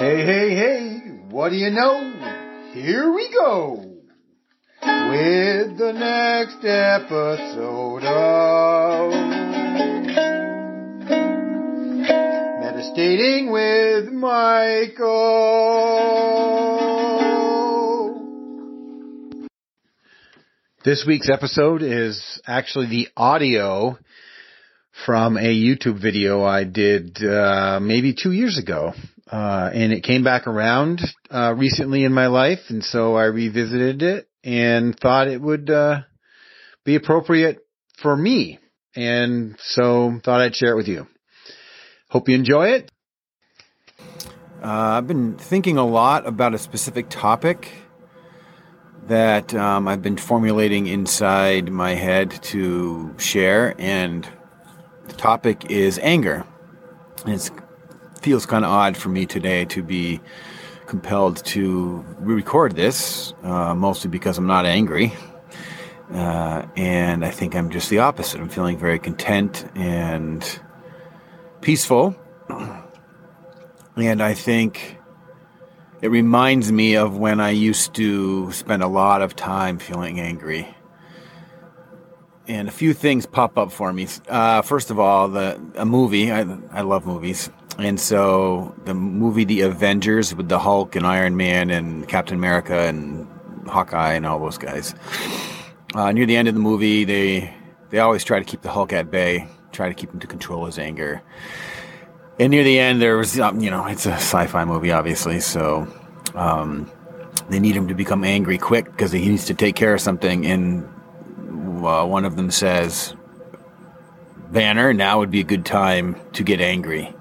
Hey, hey, hey, what do you know? Here we go with the next episode of Meditating with Michael. This week's episode is actually the audio from a YouTube video I did uh, maybe two years ago. Uh, and it came back around uh, recently in my life, and so I revisited it and thought it would uh, be appropriate for me, and so thought I'd share it with you. Hope you enjoy it. Uh, I've been thinking a lot about a specific topic that um, I've been formulating inside my head to share, and the topic is anger. It's feels kind of odd for me today to be compelled to record this, uh, mostly because I'm not angry. Uh, and I think I'm just the opposite. I'm feeling very content and peaceful. And I think it reminds me of when I used to spend a lot of time feeling angry. And a few things pop up for me. Uh, first of all, the a movie. I, I love movies. And so the movie The Avengers with the Hulk and Iron Man and Captain America and Hawkeye and all those guys. Uh, near the end of the movie, they they always try to keep the Hulk at bay, try to keep him to control his anger. And near the end, there was um, you know it's a sci-fi movie, obviously, so um, they need him to become angry quick because he needs to take care of something. And uh, one of them says, "Banner, now would be a good time to get angry."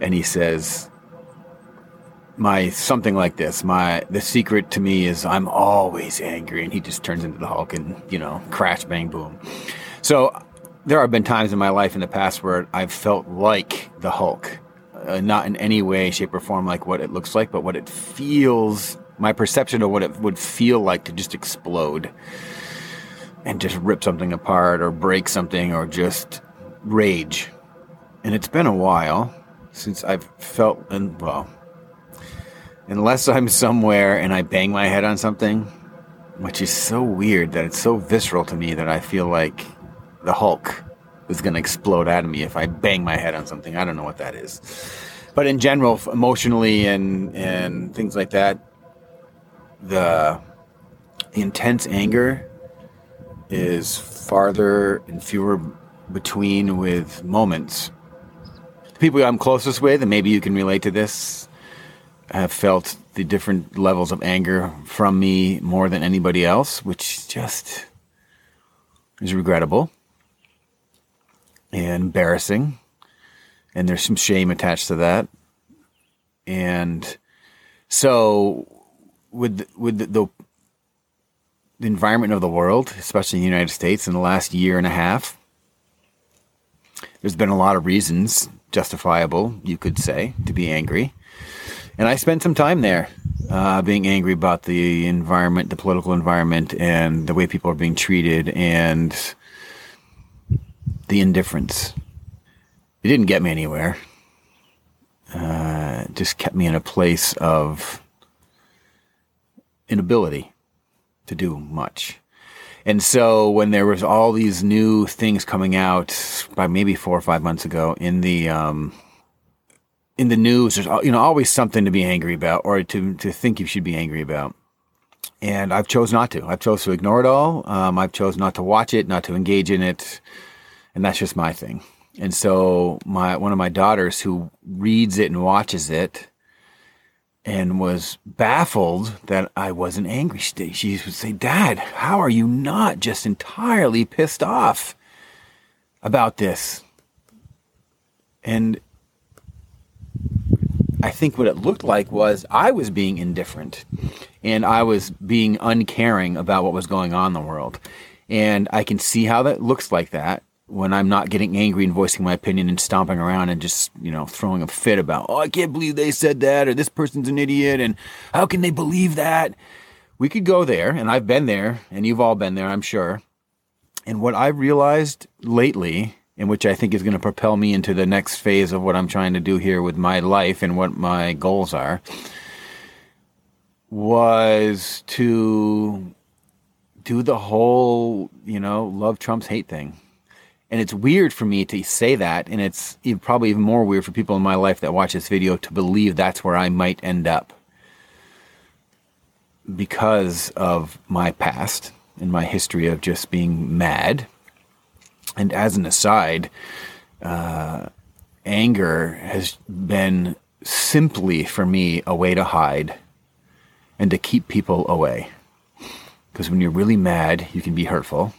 And he says my something like this. My the secret to me is i'm always angry. And he just turns into the hulk and you know crash bang boom. So there have been times in my life in the past where i've felt like the hulk uh, not in any way shape or form like what it looks like but what it feels my perception of what it would feel like to just explode and just rip something apart or break something or just rage. And it's been a while since I've felt, and well, unless I'm somewhere and I bang my head on something, which is so weird that it's so visceral to me that I feel like the Hulk is going to explode out of me if I bang my head on something. I don't know what that is. But in general, emotionally and, and things like that, the, the intense anger is farther and fewer between with moments the people I'm closest with, and maybe you can relate to this, have felt the different levels of anger from me more than anybody else, which just is regrettable and embarrassing. And there's some shame attached to that. And so, with with the, the, the environment of the world, especially in the United States, in the last year and a half, there's been a lot of reasons justifiable, you could say, to be angry. And I spent some time there uh, being angry about the environment, the political environment, and the way people are being treated and the indifference. It didn't get me anywhere. Uh, it just kept me in a place of inability to do much. And so when there was all these new things coming out by maybe four or five months ago in the um, in the news, there's you know always something to be angry about or to to think you should be angry about. And I've chose not to. I've chose to ignore it all. Um, I've chose not to watch it, not to engage in it, and that's just my thing. And so my one of my daughters who reads it and watches it and was baffled that I wasn't angry. She, she would say, Dad, how are you not just entirely pissed off about this? And I think what it looked like was I was being indifferent and I was being uncaring about what was going on in the world. And I can see how that looks like that when I'm not getting angry and voicing my opinion and stomping around and just, you know, throwing a fit about, oh, I can't believe they said that, or this person's an idiot, and how can they believe that? We could go there, and I've been there, and you've all been there, I'm sure. And what I've realized lately and which I think is going to propel me into the next phase of what I'm trying to do here with my life and what my goals are, was to do the whole, you know, love Trump's hate thing. And it's weird for me to say that, and it's probably even more weird for people in my life that watch this video to believe that's where I might end up because of my past and my history of just being mad. And as an aside, uh, anger has been simply for me a way to hide and to keep people away. Because when you're really mad, you can be hurtful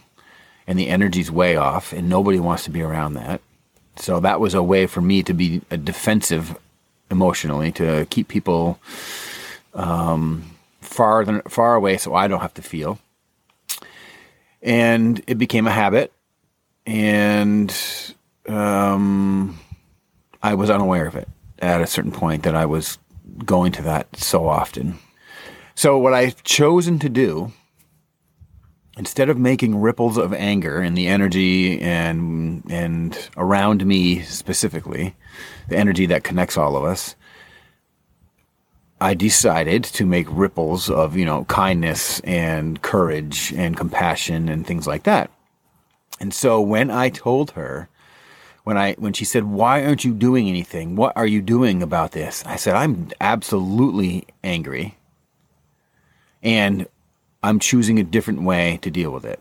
and the energy's way off, and nobody wants to be around that. So that was a way for me to be a defensive emotionally to keep people um, far than, far away, so I don't have to feel. And it became a habit, and um, I was unaware of it at a certain point that I was going to that so often. So what I've chosen to do instead of making ripples of anger and the energy and and around me specifically, the energy that connects all of us, I decided to make ripples of, you know, kindness and courage and compassion and things like that. And so when I told her, when I when she said, "Why aren't you doing anything? What are you doing about this?" I said, "I'm absolutely angry." And I'm choosing a different way to deal with it.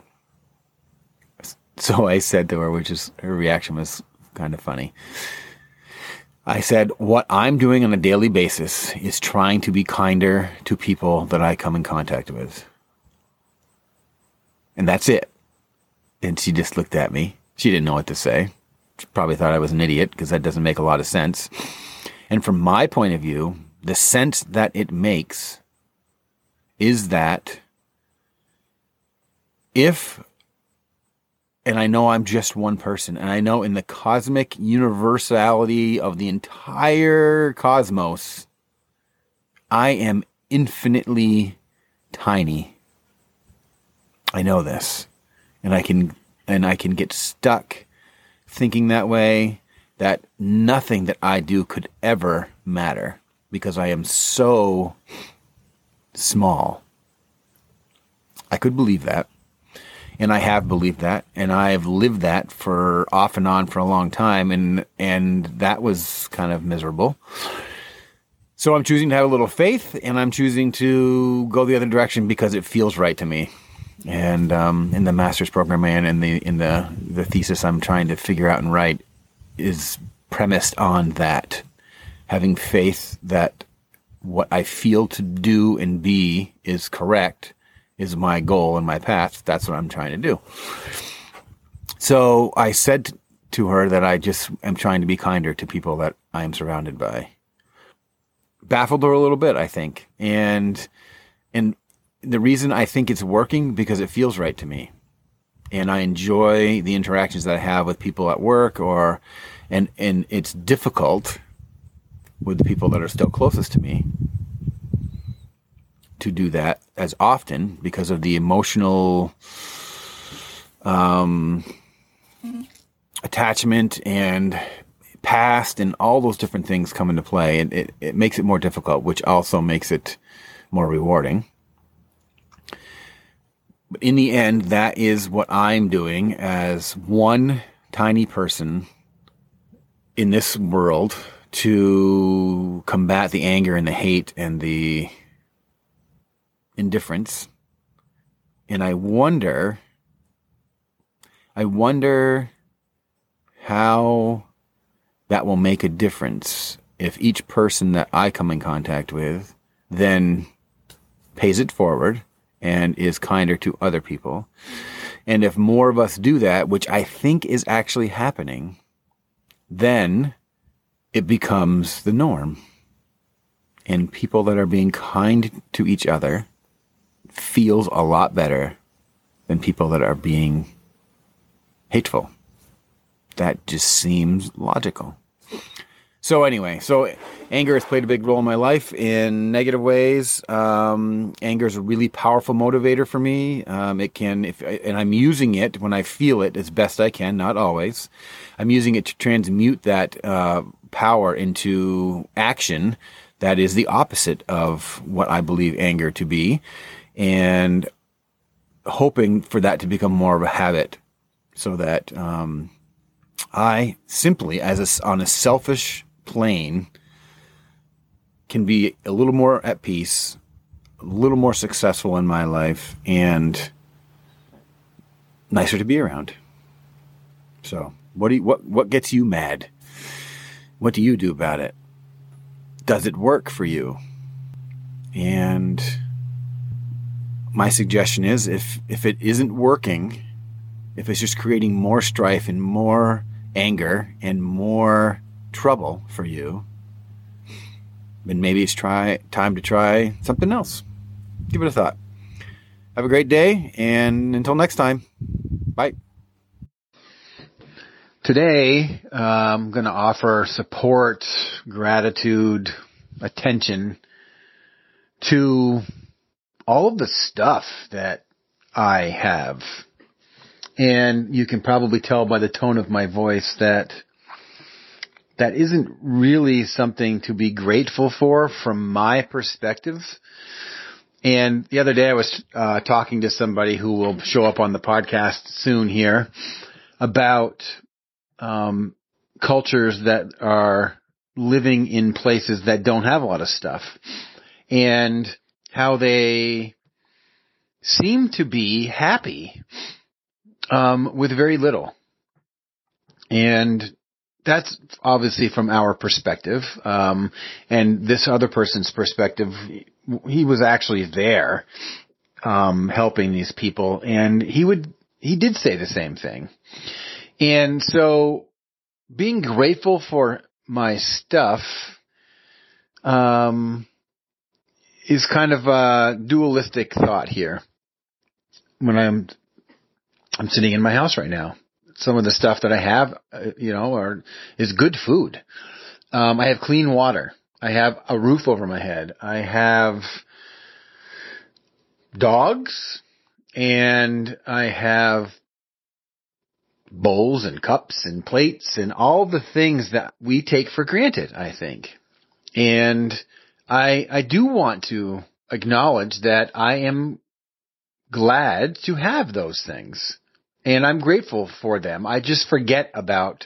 So I said to her, which is her reaction was kind of funny. I said, What I'm doing on a daily basis is trying to be kinder to people that I come in contact with. And that's it. And she just looked at me. She didn't know what to say. She probably thought I was an idiot because that doesn't make a lot of sense. And from my point of view, the sense that it makes is that if and I know I'm just one person, and I know in the cosmic universality of the entire cosmos, I am infinitely tiny. I know this. And I can and I can get stuck thinking that way that nothing that I do could ever matter because I am so small. I could believe that and I have believed that, and I've lived that for off and on for a long time, and and that was kind of miserable. So I'm choosing to have a little faith, and I'm choosing to go the other direction because it feels right to me. And um, in the master's program, and the in the the thesis I'm trying to figure out and write is premised on that, having faith that what I feel to do and be is correct is my goal and my path. That's what I'm trying to do. So I said to her that I just am trying to be kinder to people that I am surrounded by. Baffled her a little bit, I think. And and the reason I think it's working because it feels right to me. And I enjoy the interactions that I have with people at work or and and it's difficult with the people that are still closest to me to do that as often because of the emotional um, attachment and past and all those different things come into play. And it, it makes it more difficult, which also makes it more rewarding. But in the end, that is what I'm doing as one tiny person in this world to combat the anger and the hate and the indifference. And I wonder, I wonder how that will make a difference if each person that I come in contact with then pays it forward and is kinder to other people. And if more of us do that, which I think is actually happening, then it becomes the norm. And people that are being kind to each other feels a lot better than people that are being hateful. That just seems logical. So anyway, so anger has played a big role in my life in negative ways. Um, anger is a really powerful motivator for me. Um, it can, if and I'm using it when I feel it as best I can, not always. I'm using it to transmute that uh, power into action that is the opposite of what I believe anger to be, and hoping for that to become more of a habit, so that um, I simply, as a, on a selfish plane can be a little more at peace, a little more successful in my life, and nicer to be around. So, what do you, what what gets you mad? What do you do about it? Does it work for you? And my suggestion is if if it isn't working, if it's just creating more strife and more anger and more trouble for you, then maybe it's try time to try something else. Give it a thought. Have a great day, and until next time, bye. Today, I'm going to offer support, gratitude, attention to all of the stuff that I have. And you can probably tell by the tone of my voice that that isn't really something to be grateful for from my perspective. And the other day I was uh, talking to somebody who will show up on the podcast soon here about um, cultures that are living in places that don't have a lot of stuff and how they seem to be happy um, with very little. And that's obviously from our perspective. Um, and this other person's perspective, he was actually there, um, helping these people and he would, he did say the same thing. And so being grateful for my stuff, um, is kind of a dualistic thought here when I'm, I'm sitting in my house right now some of the stuff that I have, uh, you know, are is good food. Um, I have clean water. I have a roof over my head. I have dogs, and I have bowls and cups and plates and all the things that we take for granted. I think, and I I do want to acknowledge that I am glad to have those things and I'm grateful for them. I just forget about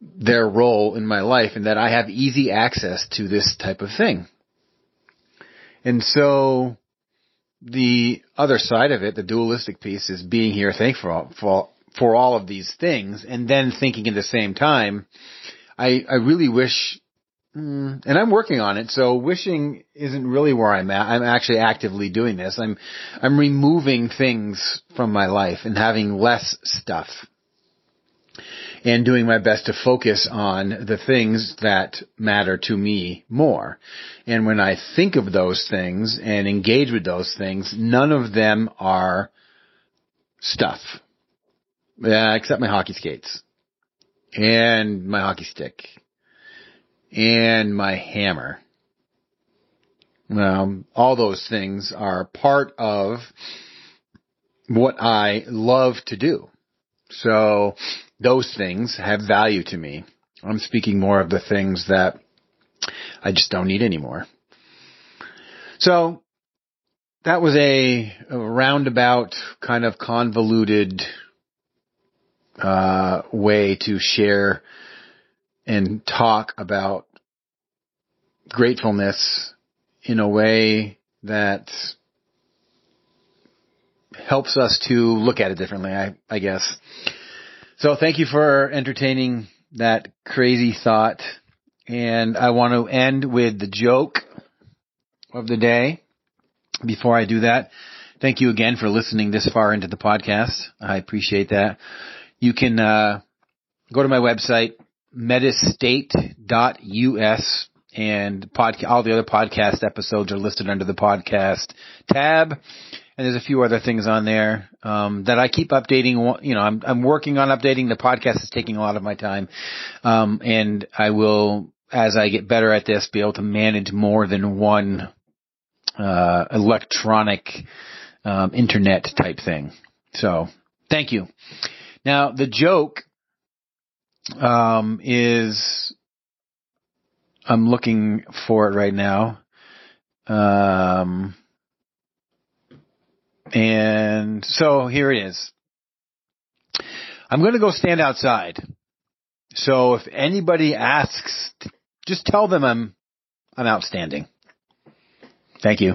their role in my life and that I have easy access to this type of thing. And so the other side of it, the dualistic piece is being here thankful for, for all of these things and then thinking at the same time, I, I really wish Mm, and I'm working on it. So wishing isn't really where I'm at. I'm actually actively doing this. I'm, I'm removing things from my life and having less stuff and doing my best to focus on the things that matter to me more. And when I think of those things and engage with those things, none of them are stuff. Uh, except my hockey skates and my hockey stick and my hammer. Um, all those things are part of what I love to do. So those things have value to me. I'm speaking more of the things that I just don't need anymore. So that was a, a roundabout kind of convoluted uh, way to share and talk about gratefulness in a way that helps us to look at it differently, I, I guess. So thank you for entertaining that crazy thought. And I want to end with the joke of the day. Before I do that, thank you again for listening this far into the podcast. I appreciate that. You can uh, go to my website, metastate.us and all the other podcast episodes are listed under the podcast tab. and there's a few other things on there um, that I keep updating. You know, I'm I'm working on updating. The podcast is taking a lot of my time, um, and I will, as I get better at this, be able to manage more than one uh, electronic um, internet type thing. So, thank you. Now, the joke um, is I'm looking for it right now. Um, and so here it is. I'm going to go stand outside. So if anybody asks, just tell them I'm, I'm outstanding. Thank you.